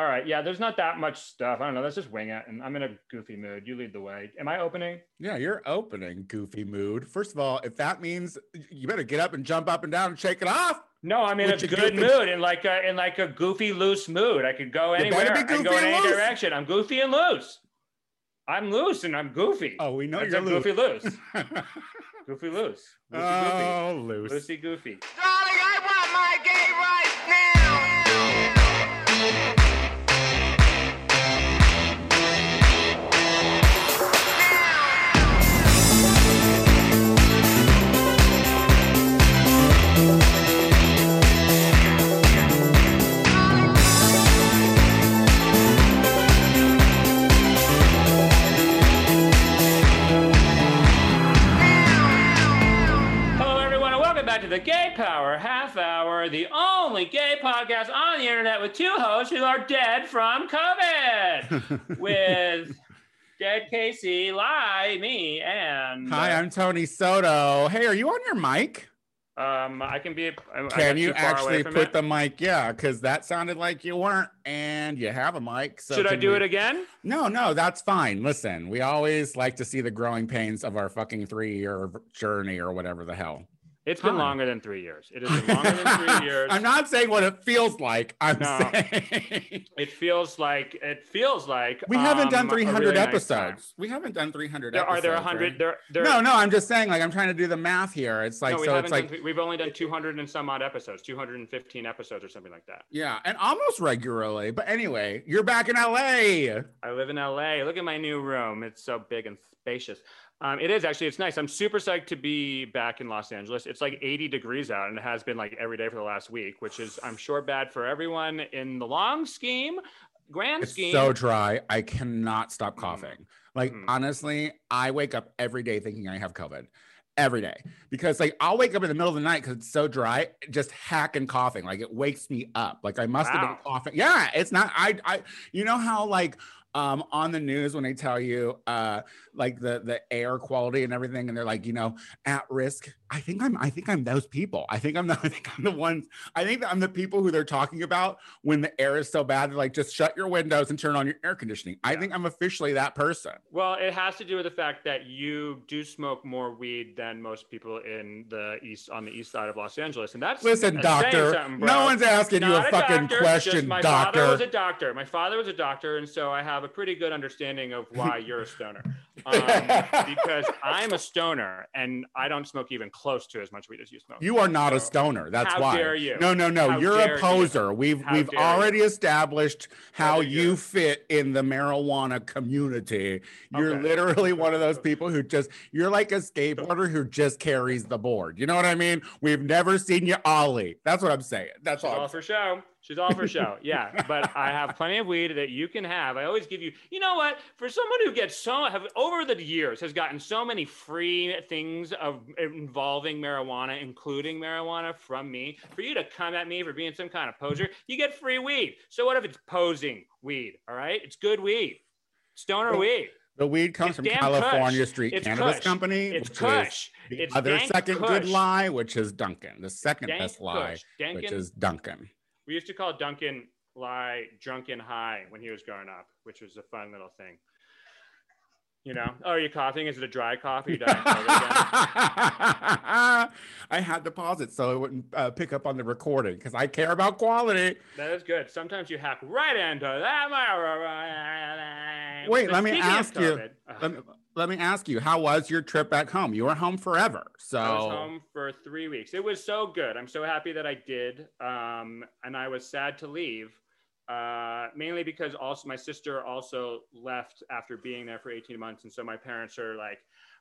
All right. Yeah, there's not that much stuff. I don't know. Let's just wing it. And I'm in a goofy mood. You lead the way. Am I opening? Yeah, you're opening goofy mood. First of all, if that means you better get up and jump up and down and shake it off. No, I'm in With a good goofy- mood, in like a in like a goofy loose mood. I could go You better anywhere. be I can go goofy in any loose. direction. I'm goofy and loose. I'm loose and I'm goofy. Oh, we know That's you're a loose. goofy loose. Goofy loose. Loosey oh, goofy. loose. Loosey goofy. Darling, I want my gay right Gay Power Half Hour, the only gay podcast on the internet with two hosts who are dead from COVID, with Dead Casey, Lie, me, and Hi, I'm Tony Soto. Hey, are you on your mic? um, I can be. I- Can you too far away actually put it. the mic? Yeah, because that sounded like you weren't, and you have a mic. So Should I do we- it again? No, no, that's fine. Listen, we always like to see the growing pains of our fucking three-year journey or whatever the hell. It's been longer than three years. It has been longer than three years. I'm not saying what it feels like. I'm No. saying It feels like it feels like we haven't um, done 300 really nice episodes. we haven't done 300 There, are there 100? right? There, there, No, no, I'm just saying, like, I'm trying to do the math here. It's like, no, so it's like, three- we've only done 200 and some odd episodes, 215 episodes or something like that. yeah, and almost regularly. But anyway, you're back in LA. I live in LA. Look at my new room. It's so big and spacious. Um, it is actually. It's nice. I'm super psyched to be back in Los Angeles. It's like 80 degrees out, and it has been like every day for the last week, which is, I'm sure, bad for everyone in the long scheme, grand scheme. It's scheme. so dry. I cannot stop coughing. Like, Mhm. honestly, I wake up every day thinking I have COVID. Every day. Because like I'll wake up in the middle of the night because it's so dry, just hacking coughing. Like it wakes me up. Like I must have been coughing. Yeah, it's not I I you know how like um on the news when they tell you uh like the the air quality and everything and they're like you know at risk i think i'm i think i'm those people. I think i'm the i think i'm the ones i think that i'm the people who they're talking about when the air is so bad they're like just shut your windows and turn on your air conditioning. I think i'm officially that person. Well, it has to do with the fact that you do smoke more weed than most people in the east on the east side of Los Angeles, and that's listen doctor no one's asking you Not a fucking doctor, question my doctor. father was a doctor. My father was a doctor, and so I have a pretty good understanding of why you're a stoner. Um, because I'm a stoner, and I don't smoke even close to as much weed as you smoke. You are not a stoner. That's how why. dare you? No, no, no. How You're a you? poser. We've How we've dare you? already established how you? you fit in the marijuana community. You're Okay. literally one of those people who just you're like a skateboarder who just carries the board. You know what I mean? We've never seen you ollie. That's what I'm saying. That's all. all for show. She's all for show. Yeah, but I have plenty of weed that you can have. I always give you. You know what? For someone who gets so have over the years has gotten so many free things of involving marijuana, including marijuana from me. For you to come at me for being some kind of poser, you get free weed. So what if it's posing weed? All right, it's good weed, stoner Well, weed. The weed comes It's from California Kush. Street It's Cannabis Kush. Company, It's which Kush. is the It's other dank second good lie, which is Duncan. The second Dank best lie, Kush. Dankin- which is Duncan. We used to call Duncan lie drunken high when he was growing up, which was a fun little thing. You know, oh, are you coughing? Is it a dry cough? Are you dying of COVID again? I had to pause it so it wouldn't uh, pick up on the recording because I care about quality. That is good. Sometimes you hack right into that. Wait, But let me ask you. Let me, let me ask you, how was your trip back home? You were home forever, so I was home for three weeks. It was so good. I'm so happy that I did. Um, and I was sad to leave, uh, mainly because also my sister also left after being there for 18 months. And so my parents are like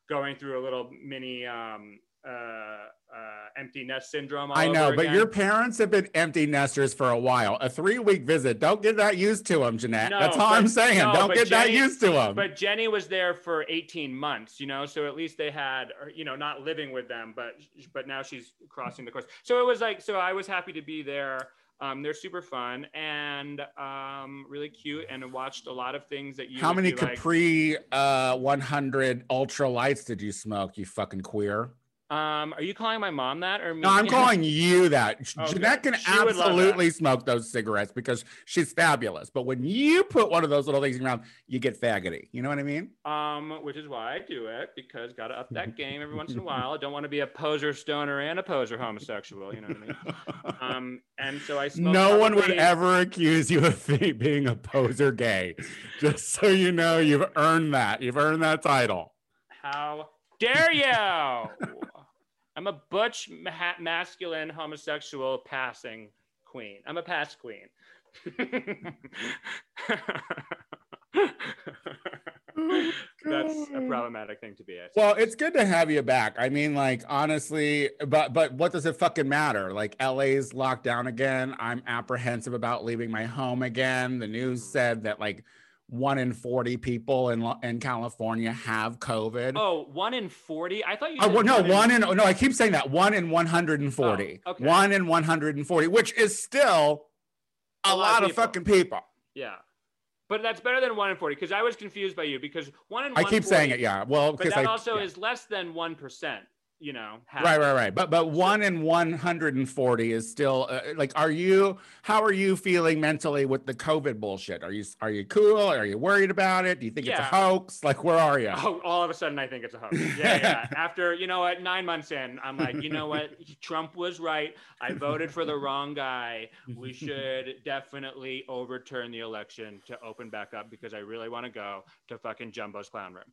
going through a little mini um, uh, uh, empty nest syndrome. I know, but again. your parents have been empty nesters for a while. A three week visit, don't get that used to them, Jeanette. No, That's all but- I'm saying. no, don't get that used to them. But Jenny was there for 18 months, you know, so at least they had, you know, not living with them, but but now she's crossing the course. So it was like, so I was happy to be there. Um, they're super fun and um, really cute, and watched a lot of things that you. How many be like- Capri uh, 100 ultra lights did you smoke, you fucking queer? Um, are you calling my mom that or me? No, I'm calling you that. Okay. Jeanette can She absolutely smoke those cigarettes because she's fabulous. But when you put one of those little things in your mouth, you get faggoty. You know what I mean? Um, which is why I do it because gotta up that game every once in a while. I don't want to be a poser stoner and a poser homosexual. You know what I mean? Um, and so I smoke. no one would ever accuse you of being a poser gay. Just so you know, you've earned that. You've earned that title. How dare you? I'm a butch, ma- masculine, homosexual passing queen. I'm a pass queen. Oh, That's a problematic thing to be. I Well, it's good to have you back. I mean, like honestly, but but what does it fucking matter? Like LA's locked down again. I'm apprehensive about leaving my home again. The news hmm. said that like one in 40 people in in California have COVID. Oh, one in 40? I thought you Oh, said well, no, in- one in no, I keep saying that one in 140. Oh, okay. One in 140, which is still a, A lot lot, of people. fucking people. Yeah. But that's better than one in 40 because I was confused by you because one in I keep saying 140 it, yeah. Well, But because that I also yeah. is less than 1%, you know. have right right right but but one in 140 is still uh, like are you how are you feeling mentally with the covid bullshit are you are you cool are you worried about it do you think it's a hoax like where are you Oh, all of a sudden I think it's a hoax. Yeah, yeah. After, you know what, nine months in, I'm like, you know what? Trump was right. I voted for the wrong guy. We should definitely overturn the election to open back up because I really want to go to fucking Jumbo's Clown Room.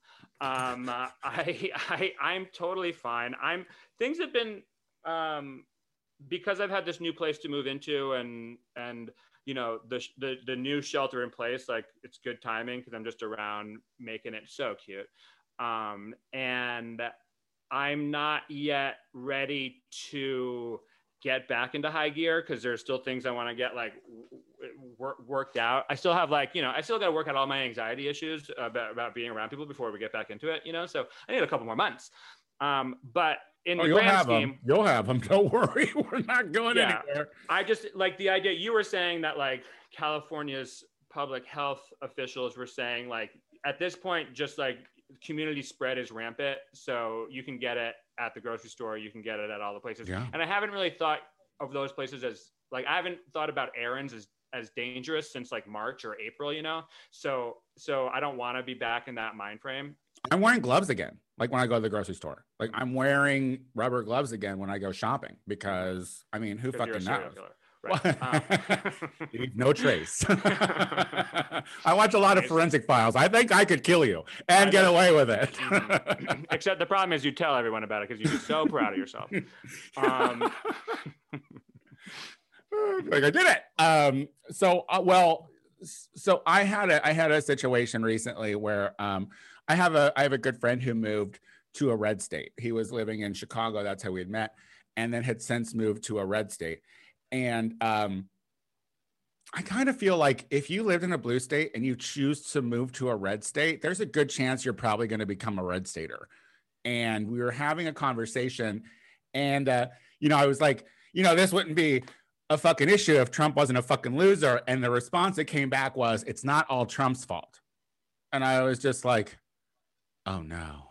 Um, uh, I, I, I'm totally fine. I'm, things have been, um, because I've had this new place to move into and, and, you know the, the the new shelter in place like it's good timing because i'm just around making it so cute. Um and i'm not yet ready to get back into high gear because there's still things i want to get like work, worked out. I still have like you know i still got to work out all my anxiety issues about, about being around people before we get back into it you know? So i need a couple more months um but in oh the you'll grand have scheme them you'll have them don't worry. We're not going Yeah. anywhere. I just like the idea you were saying that like California's public health officials were saying like at this point just like community spread is rampant so you can get it at the grocery store you can get it at all the places. Yeah. and I haven't really thought of those places as like I haven't thought about errands as as dangerous since like March or April you know? So so I don't want to be back in that mind frame i'm wearing gloves again like when i go to the grocery store like i'm wearing rubber gloves again when i go shopping because i mean who fucking knows. Right. Um, no trace. I watch a lot of forensic files. I think I could kill you and get away with it. Mhm. Except the problem is you tell everyone about it because you're so proud of yourself. Um, like I did it. Um, so uh, well, so I had a I had a situation recently where um, I have a I have a good friend who moved to a red state. He was living in Chicago. That's how we had met, and then had since moved to a red state. And um, I kind of feel like if you lived in a blue state and you choose to move to a red state, there's a good chance you're probably going to become a red stater. And we were having a conversation, and uh, you know, I was like, you know, this wouldn't be a fucking issue if Trump wasn't a fucking loser. And the response that came back was, it's not all Trump's fault. And I was just like, oh no.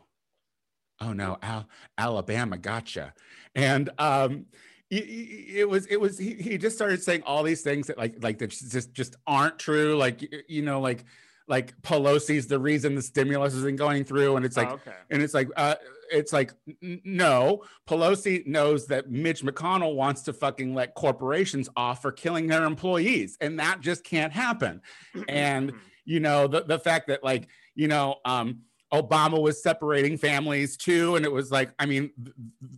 Oh no, Al- Alabama gotcha. And um it was it was he, he just started saying all these things that like like that just just aren't true like you know like like Pelosi's the reason the stimulus isn't going through and it's like oh, okay. and it's like, uh, it's like, no, Pelosi knows that Mitch McConnell wants to fucking let corporations off for killing their employees, and that just can't happen. And you know, the the fact that like, you know, um, Obama was separating families too, and it was like, I mean,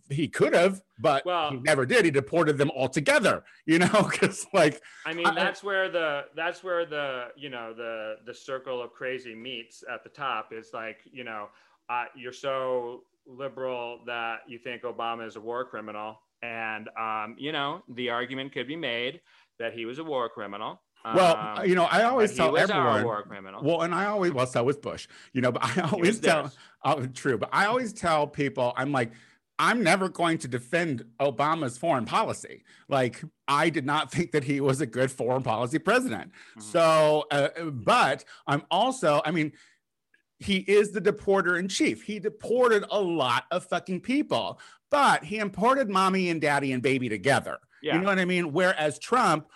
he could have, but Well- he never did. He deported them all together, you know, because like, I mean, I- that's where the that's where the you know the the circle of crazy meets at the top. Is like you know uh, you're so liberal that you think Obama is a war criminal, and um, you know the argument could be made that he was a war criminal. Well, um, you know, I always tell everyone. our war criminal. Well, and I always, well, so was Bush, you know, but I always tell, oh, true, but I always tell people, I'm like, I'm never going to defend Obama's foreign policy. Like, I did not think that he was a good foreign policy president. Mhm. So, uh, but I'm also, I mean, he is the deporter in chief. He deported a lot of fucking people, but he imported mommy and daddy and baby together. Yeah. You know what I mean? Whereas Trump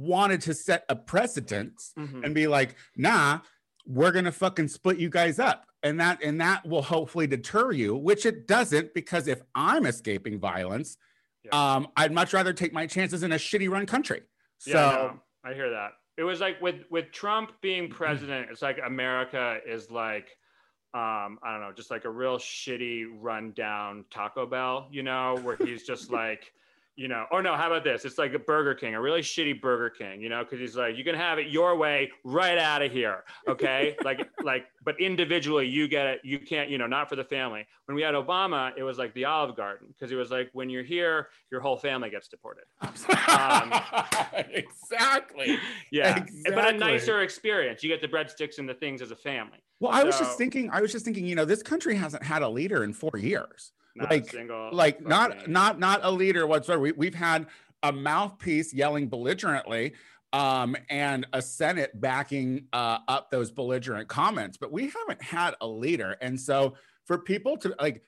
wanted to set a precedent Mhm. and be like, nah, we're gonna fucking split you guys up. And that and that will hopefully deter you, which it doesn't, because if I'm escaping violence, Yeah. um, I'd much rather take my chances in a shitty run country. So Yeah, I hear that. It was like with with Trump being president, it's like America is like um I don't know, just like a real shitty rundown Taco Bell, you know, where he's just like you know, or no, how about this? It's like a Burger King, a really shitty Burger King, you know, because he's like, you can have it your way, right out of here, okay? like, like, but individually, you get it. You can't, you know, not for the family. When we had Obama, it was like the Olive Garden, because it was like, when you're here, your whole family gets deported. Um, exactly. Yeah, Exactly. but a nicer experience. You get the breadsticks and the things as a family. Well, I was just thinking, I was just thinking, you know, this country hasn't had a leader in four years. Not Like- a single, Like not not not a leader whatsoever. We, we've had a mouthpiece yelling belligerently um, and a Senate backing uh, up those belligerent comments, but we haven't had a leader. And so for people to like,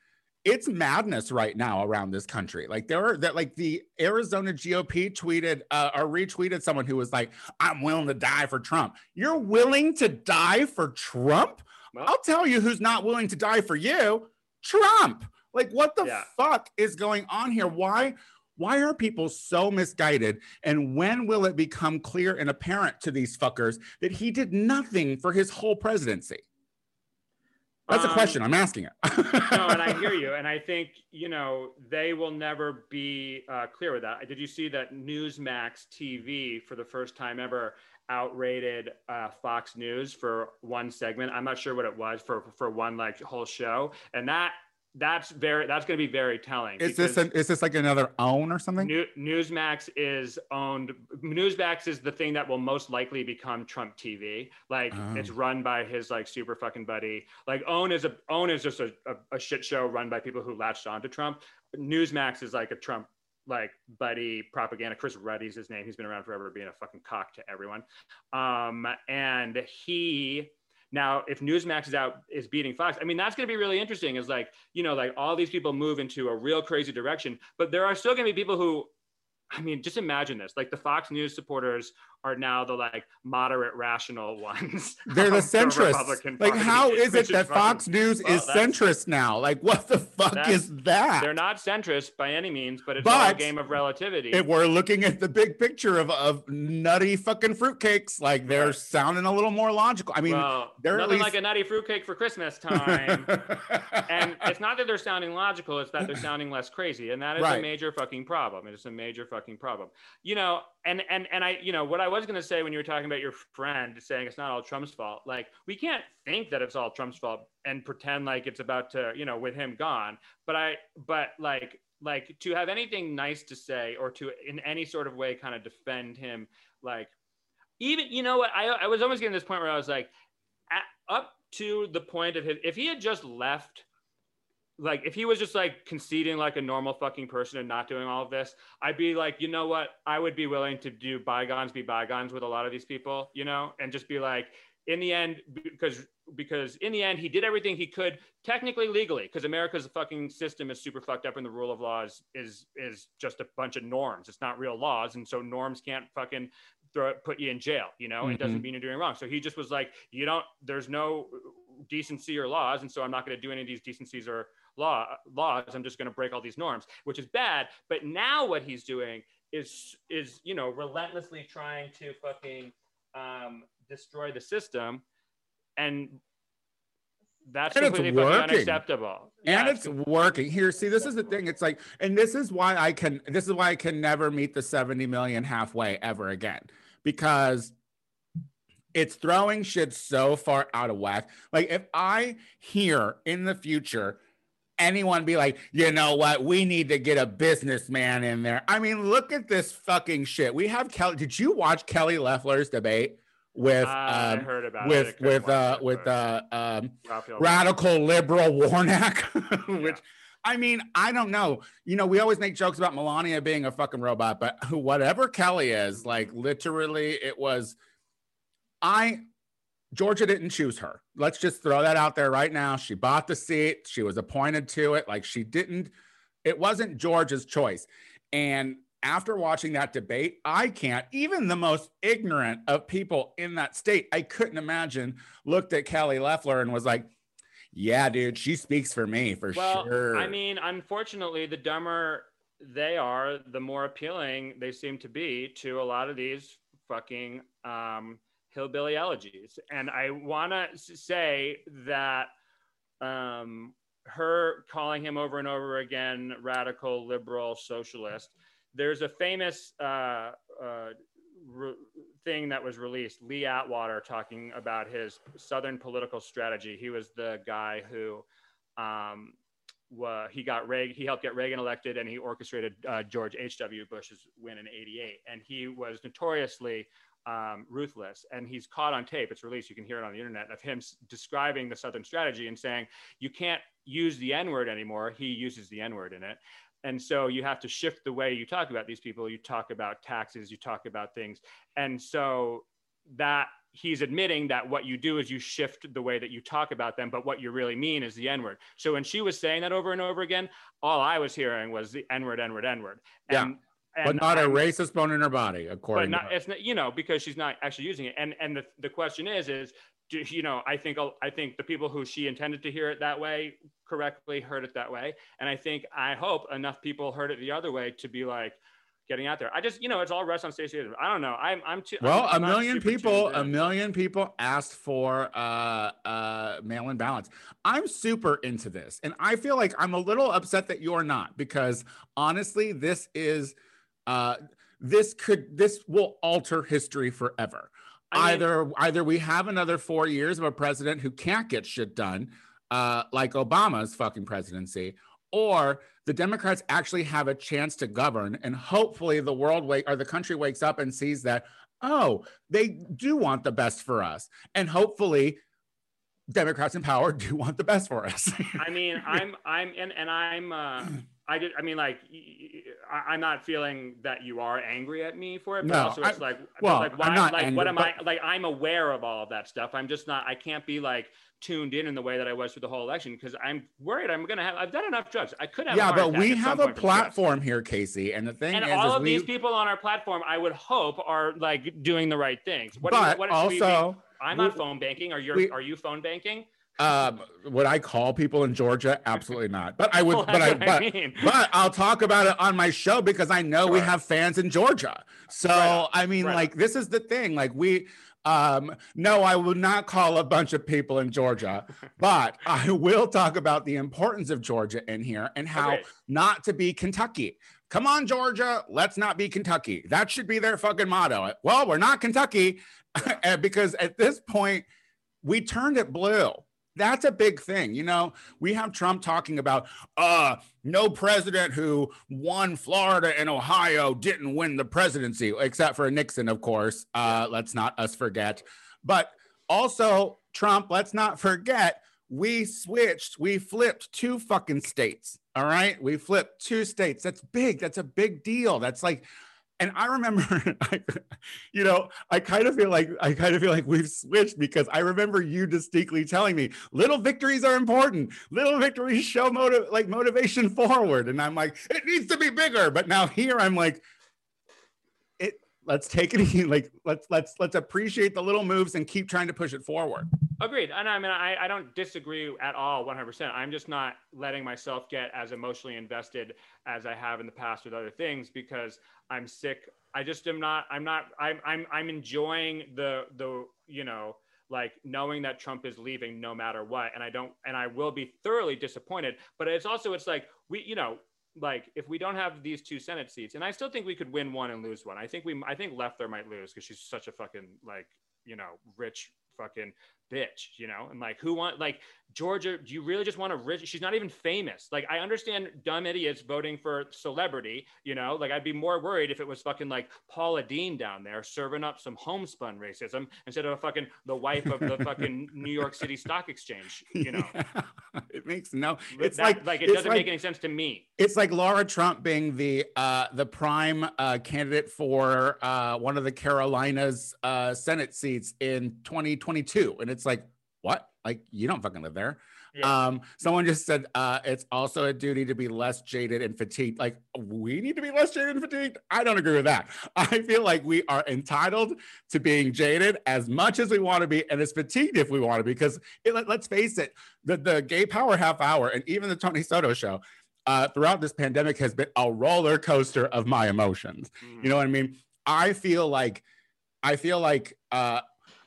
it's madness right now around this country. Like there are that like the Arizona GOP tweeted uh, or retweeted someone who was like, "I'm willing to die for Trump." You're willing to die for Trump? Well, I'll tell you who's not willing to die for you Trump. Like, what the Yeah. fuck is going on here? Why? Why are people so misguided? And when will it become clear and apparent to these fuckers that he did nothing for his whole presidency? That's a Um, question. I'm asking it. no, and I hear you, and I think you know they will never be uh, clear with that. Did you see that Newsmax TV for the first time ever outrated uh, Fox News for one segment? I'm not sure what it was for for one like whole show, and that that's very that's going to be very telling. Is this an, is this like another OAN or something? New, Newsmax is owned. Newsmax is the thing that will most likely become Trump TV. Like Oh. it's run by his like super fucking buddy. Like OAN is a OAN is just a, a, a shit show run by people who latched onto Trump. Newsmax is like a Trump like buddy propaganda. Chris Ruddy's his name. He's been around forever, being a fucking cock to everyone. Um, and he now, if Newsmax is out is beating Fox, I mean that's going to be really interesting. Is like you know like all these people move into a real crazy direction, but there are still going to be people who, I mean, just imagine this: like the Fox News supporters are now the like moderate, rational ones. They're the centrists. Republican like, how is it that fucking- Fox News well, is centrist now? Like, what the fuck is that? They're not centrist by any means, but it's all a game of relativity. if we're looking at the big picture of, of nutty fucking fruitcakes, like they're Right. sounding a little more logical. I mean, well, they're nothing least- like a nutty fruitcake for Christmas time. and it's not that they're sounding logical it's that they're sounding less crazy and that is a major fucking problem it is a major fucking problem you know and and and i you know what i was going to say when you were talking about your friend saying it's not all trump's fault like we can't think that it's all trump's fault and pretend like it's about to you know with him gone. But i but like like to have anything nice to say or to in any sort of way kind of defend him like even you know what i, I was almost getting this point where i was like at, up to the point of his if he had just left like if he was just like conceding like a normal fucking person and not doing all of this i'd be like you know what? I would be willing to do bygones be bygones with a lot of these people you know and just be like in the end because because in the end he did everything he could technically legally because america's fucking system is super fucked up and the rule of law is is is just a bunch of norms. It's not real laws and so norms can't fucking throw put you in jail you know it doesn't Mhm. mean you're doing wrong. So he just was like you don't there's no decency or laws and so i'm not going to do any of these decencies or law laws i'm just going to break all these norms which is bad. But now what he's doing is is you know relentlessly trying to fucking um, destroy the system. And that's And it's completely unacceptable. And Yeah, it's working. Here see this is the thing. It's like and this is why i can this is why i can never meet the 70 million halfway ever again. Because it's throwing shit so far out of whack. Like if i hear in the future anyone be like you know what we need to get a businessman in there i mean look at this fucking shit we have kelly did you watch kelly Loeffler's debate with um, heard about it. With with uh it, with uh um radical liberal Warnock, which Yeah. I mean, I don't know. You know, we always make jokes about Melania being a fucking robot, but whatever Kelly is, like literally, it was. I Georgia didn't choose her. Let's just throw that out there right now. She bought the seat. She was appointed to it. Like she didn't, it wasn't Georgia's choice. And after watching that debate, I can't, even the most ignorant of people in that state, I couldn't imagine looked at Kelly Loeffler and was like, yeah, dude, she speaks for me for well, sure. I mean, unfortunately, the dumber they are, the more appealing they seem to be to a lot of these fucking um, hillbilly elegies. And I want to say that um, her calling him over and over again radical, liberal, socialist. There's a famous uh, uh, re- thing that was released. Lee Atwater talking about his Southern political strategy. He was the guy who um, he got Reagan, he helped get Reagan elected, and he orchestrated uh, George H. W. Bush's win in '88. And he was notoriously um, ruthless. And he's caught on tape. It's released. You can hear it on the internet of him s- describing the Southern strategy and saying you can't use the N word anymore. He uses the N word in it. And so you have to shift the way you talk about these people. You talk about taxes, you talk about things. And so that he's admitting that what you do is you shift the way that you talk about them, but what you really mean is the N word. So when she was saying that over and over again, all I was hearing was the N word, N word, N word. Yeah. But not a I'm- racist bone in her body, but according not to her. it's not you know because she's not actually using it. And and the, the question is is do, you know i think i think the people who she intended to hear it that way correctly heard it that way. And i think i hope enough people heard it the other way to be like getting out there. I just you know it's all rest on Stacey i don't know. I'm i'm too Well, I'm a not million people, a million people asked for uh, uh, mail-in ballots. I'm super into this, and I feel like I'm a little upset that you're not because honestly, this is uh, this could this will alter history forever. I mean- either either we have another four years of a president who can't get shit done, uh, like Obama's fucking presidency, or the Democrats actually have a chance to govern, and hopefully the world wake or the country wakes up and sees that oh, they do want the best for us, and hopefully Democrats in power do want the best for us. I mean, I'm, I'm, and, and I'm, uh, I did, I mean, like, I, am not feeling that you are angry at me for it, but No, also it's I- like, well, like, I'm not like, angry, what am but- I, like, I'm aware of all of that stuff. I'm just not, I can't be like tuned in in the way that I was for the whole election because I'm worried I'm going to have, I've done enough drugs. I could have, yeah, but we have a point from stress. platform here, Casey, and the thing And is, all is of we, these people on our platform, I would hope are like doing the right things. What but what should we also. I'm we- not phone banking. Are you, we- are you phone banking? Um, would I call people in Georgia? Absolutely not. But I would. Well, but I. what I But, mean. but I'll talk about it on my show because I know we have fans in Georgia. So Right. I mean, Right like this is the thing. Like we. Um, no, I will not call a bunch of people in Georgia, but I will talk about the importance of Georgia in here and how Okay. not to be Kentucky. Come on, Georgia, let's not be Kentucky. That should be their fucking motto. Well, we're not Kentucky because at this point, we turned it blue. That's a big thing. You know, we have Trump talking about uh no president who won Florida and Ohio didn't win the presidency, except for Nixon, of course. Uh, let's not us forget. But also, Trump, let's not forget, we switched, we flipped two fucking states. All right. We flipped two states. That's big. That's a big deal. That's like, and I remember, I, you know, I kind of feel like I kind of feel like we've switched because I remember you distinctly telling me little victories are important. Little victories show motive, like motivation forward, and I'm like, it needs to be bigger. But now here I'm like, it. Let's take it. Like let's let's let's appreciate the little moves and keep trying to push it forward. Agreed. And I mean, I, I don't disagree at all 100%. I'm just not letting myself get as emotionally invested as I have in the past with other things because I'm sick. I just am not, I'm not, I'm, I'm, I'm enjoying the, the, you know, like knowing that Trump is leaving no matter what. And I don't, and I will be thoroughly disappointed. But it's also, it's like, we, you know, like if we don't have these two Senate seats, and I still think we could win one and lose one. I think we, I think Loeffler might lose because she's such a fucking like, you know, rich fucking bitch, you know? And like, who want like Georgia? Do you really just want to rich? She's not even famous. Like, I understand dumb idiots voting for celebrity, you know? Like, I'd be more worried if it was fucking like Paula Deen down there serving up some homespun racism instead of a fucking the wife of the fucking New York City Stock Exchange, you know? it makes no. It's that- like like it doesn't like- make any sense to me. It's like Laura Trump being the uh, the prime uh, candidate for uh, one of the Carolinas uh, Senate seats in 2022, and it's like, what? Like you don't fucking live there. Yeah. Um, someone just said uh, it's also a duty to be less jaded and fatigued. Like we need to be less jaded and fatigued. I don't agree with that. I feel like we are entitled to being jaded as much as we want to be, and as fatigued if we want to be. Because it, let, us face it, the the gay power half hour and even the Tony Soto show uh, throughout this pandemic has been a roller coaster of my emotions. Mhm. You know what I mean? I feel like I feel like uh,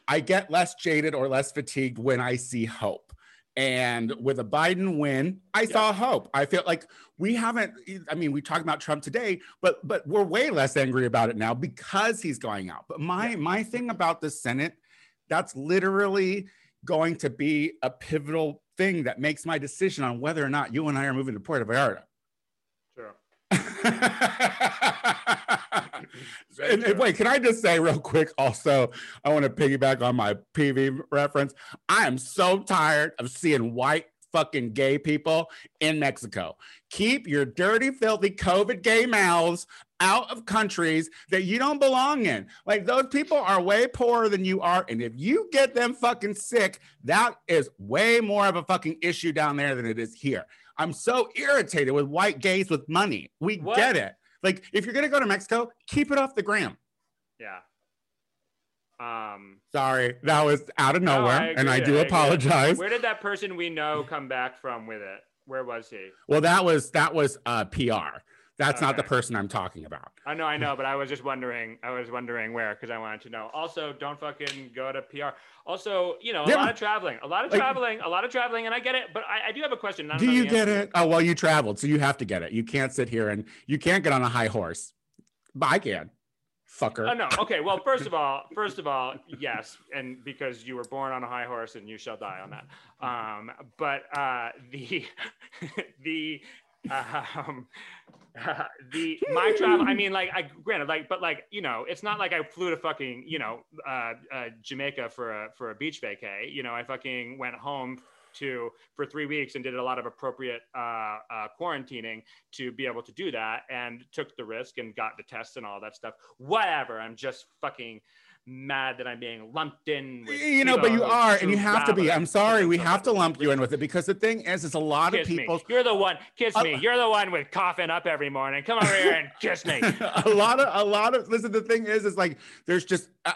I get less jaded or less fatigued when I see hope. And with a Biden win, I saw hope. I feel like we haven't. I mean, we talked about Trump today, but but we're way less angry about it now because he's going out. But my Yeah. my thing about the Senate, that's literally going to be a pivotal thing that makes my decision on whether or not you and I are moving to Puerto Vallarta. Sure. and, and wait, can I just say real quick? Also, I want to piggyback on my PV reference. I am so tired of seeing white fucking gay people in Mexico. Keep your dirty, filthy COVID gay mouths out of countries that you don't belong in. Like those people are way poorer than you are. And if you get them fucking sick, that is way more of a fucking issue down there than it is here. I'm so irritated with white gays with money. We What? get it. Like, if you're gonna go to Mexico, keep it off the gram. Yeah. Um, Sorry, that was out of No, nowhere, I and I do I apologize. where did that person we know come back from with it? Where was he? Well, that was that was uh, PR. That's not the person I'm talking about. I know, I know, but I was just wondering. I was wondering where because I wanted to know. Also, don't fucking go to PR. Also, you know, a Yeah. lot of traveling, a lot of Like- traveling, a lot of traveling, and I get it. But I, I do have a question. Do you get answer. it? Oh, well, you traveled, so you have to get it. You can't sit here and you can't get on a high horse. But I can, fucker. Oh no. Okay. Well, first of all, first of all, yes, and because you were born on a high horse and you shall die on that. Um, but uh, the the um, the my travel. I mean, like, I granted, like, but like, you know, it's not like I flew to fucking, you know, uh, uh, Jamaica for a for a beach vacay. You know, I fucking went home to for three weeks and did a lot of appropriate uh, uh, quarantining to be able to do that and took the risk and got the tests and all that stuff. Whatever. I'm just fucking mad that I'm being lumped in with you know, but you are, and you have to be. I'm sorry, we have to lump you in with it because the thing is, is a lot Kiss of people. me. You're the one. Kiss Uh, me. You're the one with coughing up every morning. Come over here and kiss me. a lot of a lot of listen the thing is is like there's just uh,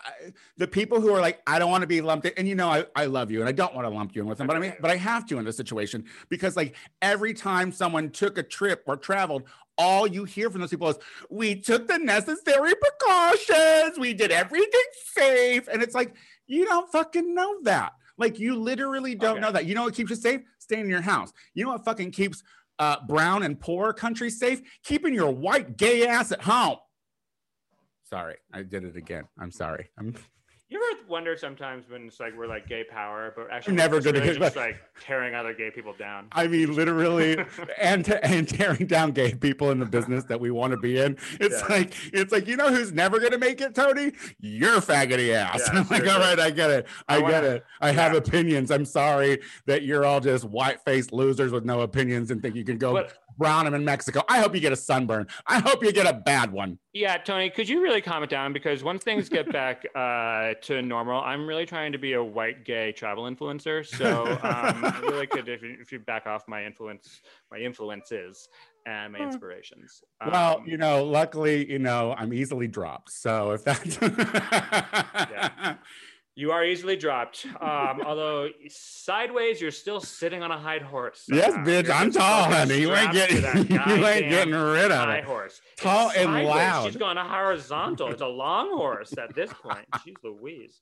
the people who are like i don't want to be lumped in and you know I, I love you and i don't want to lump you in with them but i mean but i have to in this situation because like every time someone took a trip or traveled all you hear from those people is we took the necessary precautions we did everything safe and it's like you don't fucking know that like you literally don't Okay. know that you know what keeps you safe staying in your house you know what fucking keeps uh, brown and poor countries safe, keeping your white gay ass at home. Sorry, I did it again. I'm sorry. I'm You ever wonder sometimes when it's like we're like gay power, but actually never gonna really just like tearing other gay people down. I mean, literally, and and tearing down gay people in the business that we want to be in. It's Yeah. like it's like you know who's never gonna make it, Tony? Your faggoty ass. Yeah, I'm like, all right, I get it. I, I get wanna- it. I have yeah. opinions. I'm sorry that you're all just white faced losers with no opinions and think you can go But- brown them in Mexico. I hope you get a sunburn. I hope you get a bad one. Yeah, Tony, could you really calm it down? Because once things get back uh, to normal, I'm really trying to be a white gay travel influencer. So um, I really could if you, if you back off my influence, my influences and my inspirations. Well, Um, you know, luckily, you know, I'm easily dropped. So if that, you are easily dropped. Um, although sideways, you're still sitting on a high horse. yes, somehow. bitch, I'm tall, honey. You ain't getting, you ain't getting rid of high it. horse. Tall and sideways. loud. She's going horizontal. It's a long horse at this point. She's Louise.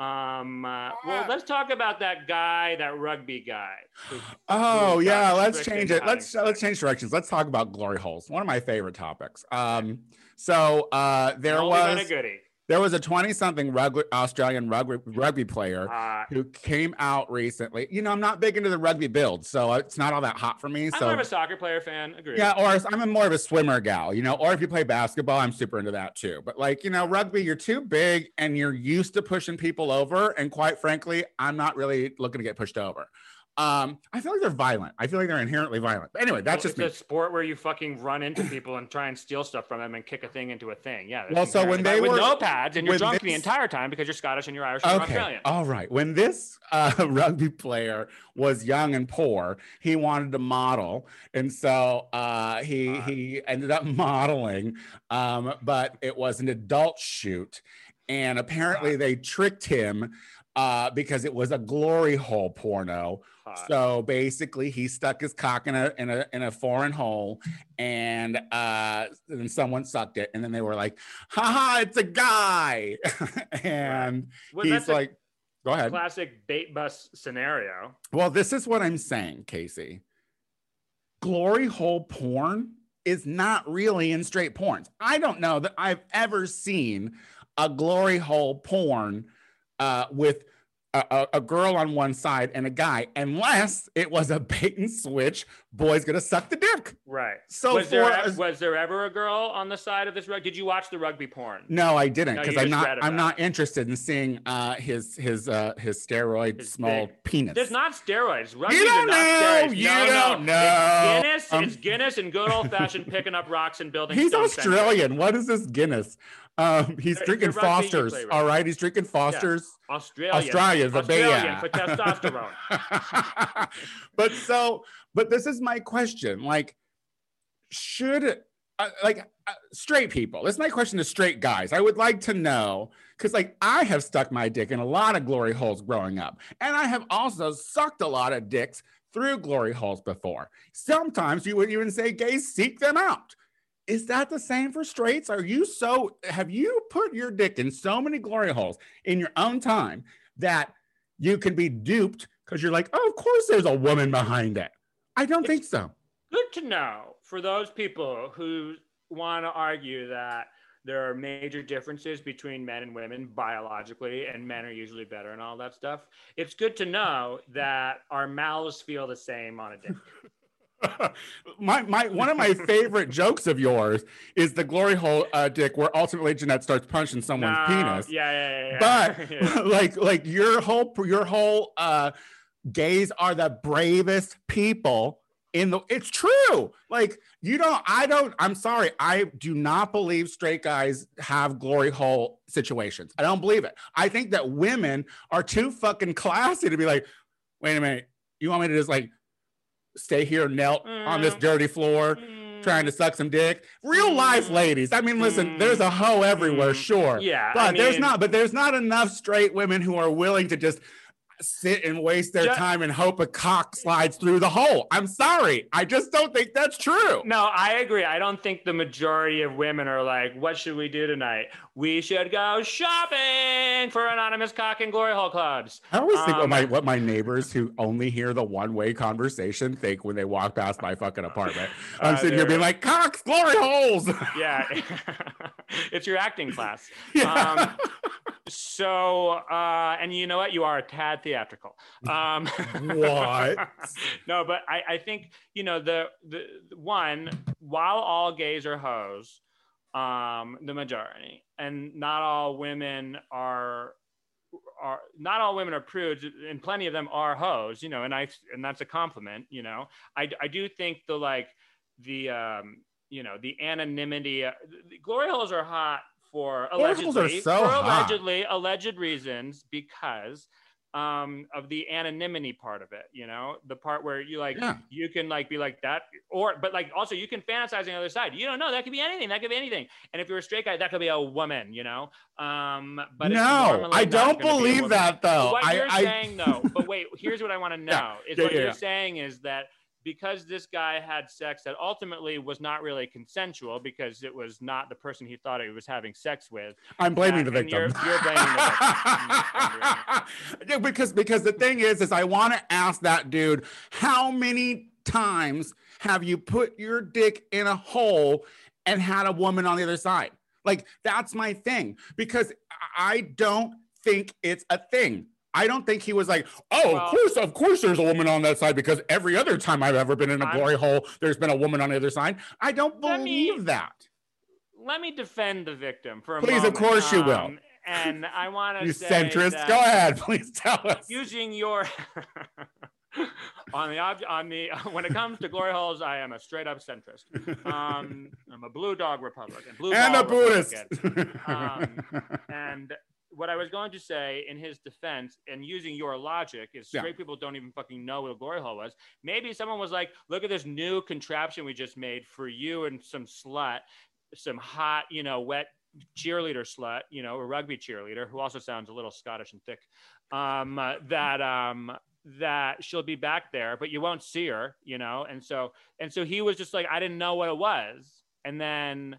Um, uh, well, let's talk about that guy, that rugby guy. who- Oh who yeah, let's change it. Let's let's change directions. Let's talk about glory holes. One of my favorite topics. Um, so uh, there but a was goodie. There was a 20 something rugby, Australian rugby, rugby player Uh, who came out recently. You know, I'm not big into the rugby build, so it's not all that hot for me. So. I'm more of a soccer player fan. Agree. yeah, or I'm a more of a swimmer gal, you know, or if you play basketball, I'm super into that too. But like, you know, rugby, you're too big and you're used to pushing people over. And quite frankly, I'm not really looking to get pushed over. Um, I feel like they're violent. I feel like they're inherently violent. But anyway, that's Well, just it's me. a sport where you fucking run into people and try and steal stuff from them and kick a thing into a thing. Yeah. Well, so when they violent. were- with no pads and you're drunk the entire time because you're Scottish and you're Irish and you're Okay. Australian. All right. When this uh, rugby player was young and poor, he wanted to model, and so uh, he Uh. he ended up modeling, um, but it was an adult shoot, and apparently they tricked him uh, because it was a glory hole porno. Hot. So basically, he stuck his cock in a in a in a foreign hole, and uh, then someone sucked it, and then they were like, "Haha, it's a guy," and Well, he's that's like, "Go ahead." classic bait bus scenario. Well, this is what I'm saying, Casey. Glory hole porn is not really in straight porns. I don't know that I've ever seen a glory hole porn uh, with a, a, girl on one side and a guy, unless it was a bait and switch. Boy's gonna suck the dick. Right. So was there for as- was there ever a girl on the side of this rug? Did you watch the rugby porn? No, I didn't because you I'm not. I'm not interested in seeing uh, his his uh, his steroid His small big- penis. There's not steroids. Rugby don't know. steroids. You no, don't no. know. It's Guinness. Um, it's Guinness and good old fashioned picking up rocks and building. He's. Australian. What is this Guinness? Um, he's a drinking you Foster's. play with. All right, he's drinking Foster's. Australian. Australians, a big Australian yeah. for testosterone. but so, but this is my question. Like, should uh, like uh, straight people? This is my question to straight guys. I would like to know because, like, I have stuck my dick in a lot of glory holes growing up, and I have also sucked a lot of dicks through glory holes before. Sometimes you would even say gays seek them out. Is that the same for straights? Are you so have you put your dick in so many glory holes in your own time that you can be duped because you're like, oh, of course there's a woman behind it. I don't think so. good to know for those people who want to argue that there are major differences between men and women biologically and men are usually better and all that stuff it's good to know that our mouths feel the same on a dick my my one of my favorite jokes of yours is the glory hole uh, dick where ultimately Jeanette starts punching someone's No, penis. yeah yeah yeah. But Yeah. like like your whole your whole uh gays are the bravest people in the it's true like you don't i don't i'm sorry i do not believe straight guys have glory hole situations i don't believe it i think that women are too fucking classy to be like wait a minute you want me to just like stay here knelt on this Mm. dirty floor Mm, trying to suck some dick real life Mm. ladies i mean listen Mm. there's a hoe everywhere Mm. sure yeah but I there's not but there's not enough straight women who are willing to just sit and waste their Ju- time and hope a cock slides through the hole i'm sorry i just don't think that's true No, I agree. I don't think the majority of women are like, what should we do tonight? We should go shopping for anonymous cock and glory hole clubs. i always think what Um, my what my neighbors who only hear the one-way conversation think when they walk past my fucking apartment i'm Uh, sitting here being like cocks glory holes Yeah. it's your acting class. Yeah. Um, so, uh, and you know what? You are a tad theatrical. Um, What? no, but I, I think, you know, the, the one, while all gays are hoes, um, the majority, and not all women are are not all women are prudes and plenty of them are hoes you know and i and that's a compliment you know i, I do think the like the um you know the anonymity uh, the glory holes are hot for allegedly so for hot. allegedly alleged reasons because um of the anonymity part of it you know? The part where you like Yeah. you can like be like that or but like also you can fantasize on the other side. You don't know. That could be anything. That could be anything. And if you're a straight guy that could be a woman you know? Um but no i don't gonna be believe that though. What I, you're I saying though, but wait, here's what I want to know: is yeah, what yeah, you're yeah. saying is that because this guy had sex that ultimately was not really consensual because it was not the person he thought he was having sex with. I'm blaming the victim. you're- you're blaming the yeah, because because the thing is, is I want to ask that dude, how many times have you put your dick in a hole and had a woman on the other side? Like that's my thing because I don't think it's a thing. I don't think he was like, oh, Well- of course, of course, there's a woman on that side because every other time I've ever been in a I'm- glory hole, there's been a woman on the other side. I don't Let me- believe that. Let me defend the victim for a Please, of moment. course you will. Um, And I want to You say centrist, go ahead, please tell us. Using your on the ob- on the when it comes to glory holes, I am a straight up centrist. Um, I'm a blue dog Republican, blue and a Buddhist. Um, and what I was going to say in his defense, and using your logic, is Yeah. straight people don't even fucking know what a glory hole was. Maybe someone was like, "Look at this new contraption we just made for you and some slut, some hot, you know, wet cheerleader slut, you know, a rugby cheerleader who also sounds a little Scottish and thick. Um, uh, that um, that she'll be back there, but you won't see her, you know. And so and so he was just like, I didn't know what it was, and then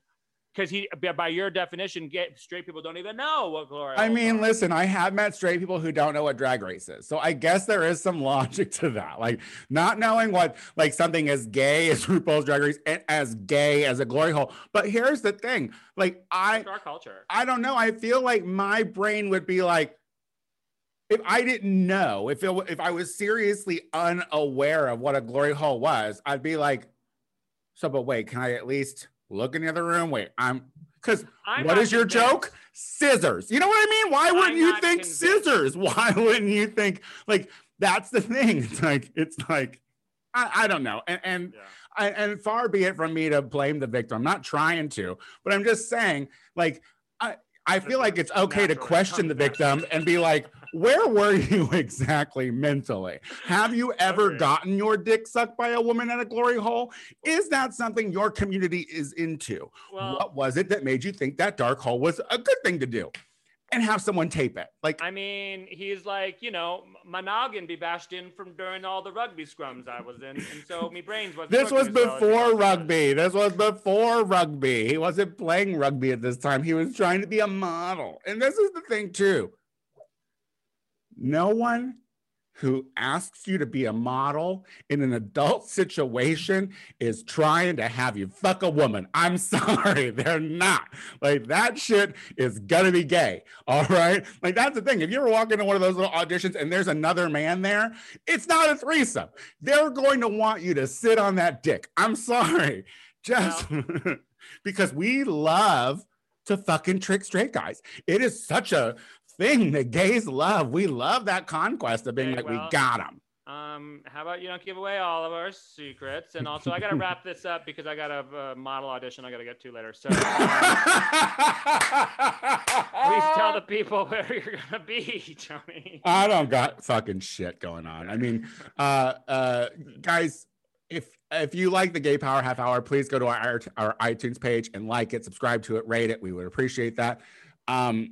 because he by your definition, get straight people don't even know what glory. I mean, are. listen, I have met straight people who don't know what drag race is. So I guess there is some logic to that. Like not knowing what like something as gay as RuPaul's drag race and as gay as a glory hole. But here's the thing. Like I It's our culture. I don't know. I feel like my brain would be like, if I didn't know, if it, if I was seriously unaware of what a glory hole was, I'd be like, so, but wait, can I at least look in the other room? Wait, I'm because what is your convinced. joke? Scissors. You know what I mean? Why wouldn't I'm you think convinced. scissors? Why wouldn't you think like that's the thing? It's like it's like I, I don't know. And and Yeah. I, and far be it from me to blame the victim. I'm not trying to, but I'm just saying, like, I, I feel like it's okay to question the victim and be like, where were you exactly mentally? Have you ever gotten your dick sucked by a woman at a glory hole? Is that something your community is into? Well, what was it that made you think that dark hole was a good thing to do? And have someone tape it. Like, I mean, he's like, you know, my noggin be bashed in from during all the rugby scrums I was in, and so me brains was. This was before rugby. This was before rugby. He wasn't playing rugby at this time. He was trying to be a model. And this is the thing, too. No one who asks you to be a model in an adult situation is trying to have you fuck a woman. I'm sorry, they're not. Like that shit is gonna be gay. All right. Like that's the thing. If you ever walk into one of those little auditions and there's another man there, it's not a threesome. They're going to want you to sit on that dick. I'm sorry. Just because we love to fucking trick straight guys. It is such a thing that gays love. We love that conquest of being Okay, like, well, we got them. Um, how about you don't give away all of our secrets? And also, I gotta wrap this up because I got a uh, model audition I gotta get to later. So um, please tell the people where you're gonna be, Tony. I don't got fucking shit going on. I mean, uh, uh, guys, if if you like the Gay Power Half Hour, please go to our our iTunes page and like it, subscribe to it, rate it. We would appreciate that. Um,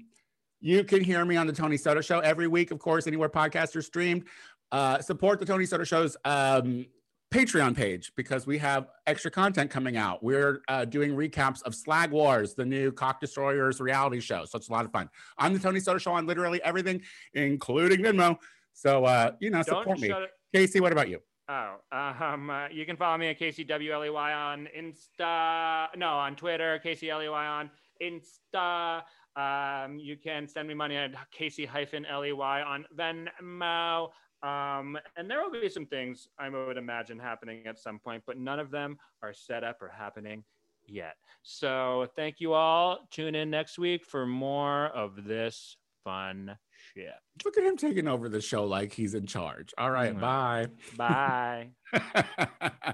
you can hear me on the Tony Soto Show every week, of course, anywhere podcasts are streamed. Uh, support the Tony Soto Show's um, Patreon page because we have extra content coming out. We're uh, doing recaps of Slag Wars, the new Cock Destroyers reality show. So it's a lot of fun. On the Tony Soto Show on literally everything, including Venmo. So uh, you know, Don't support me. it. Casey, what about you? Oh, um, uh, you can follow me at KCWLEY on Insta. No, on Twitter, KCLEY on Insta. Um, you can send me money at Casey hyphen LEY on Venmo. Um, and there will be some things I would imagine happening at some point, but none of them are set up or happening yet. So thank you all. Tune in next week for more of this fun shit. Look at him taking over the show like he's in charge. All right, Mhm. bye. Bye. bye.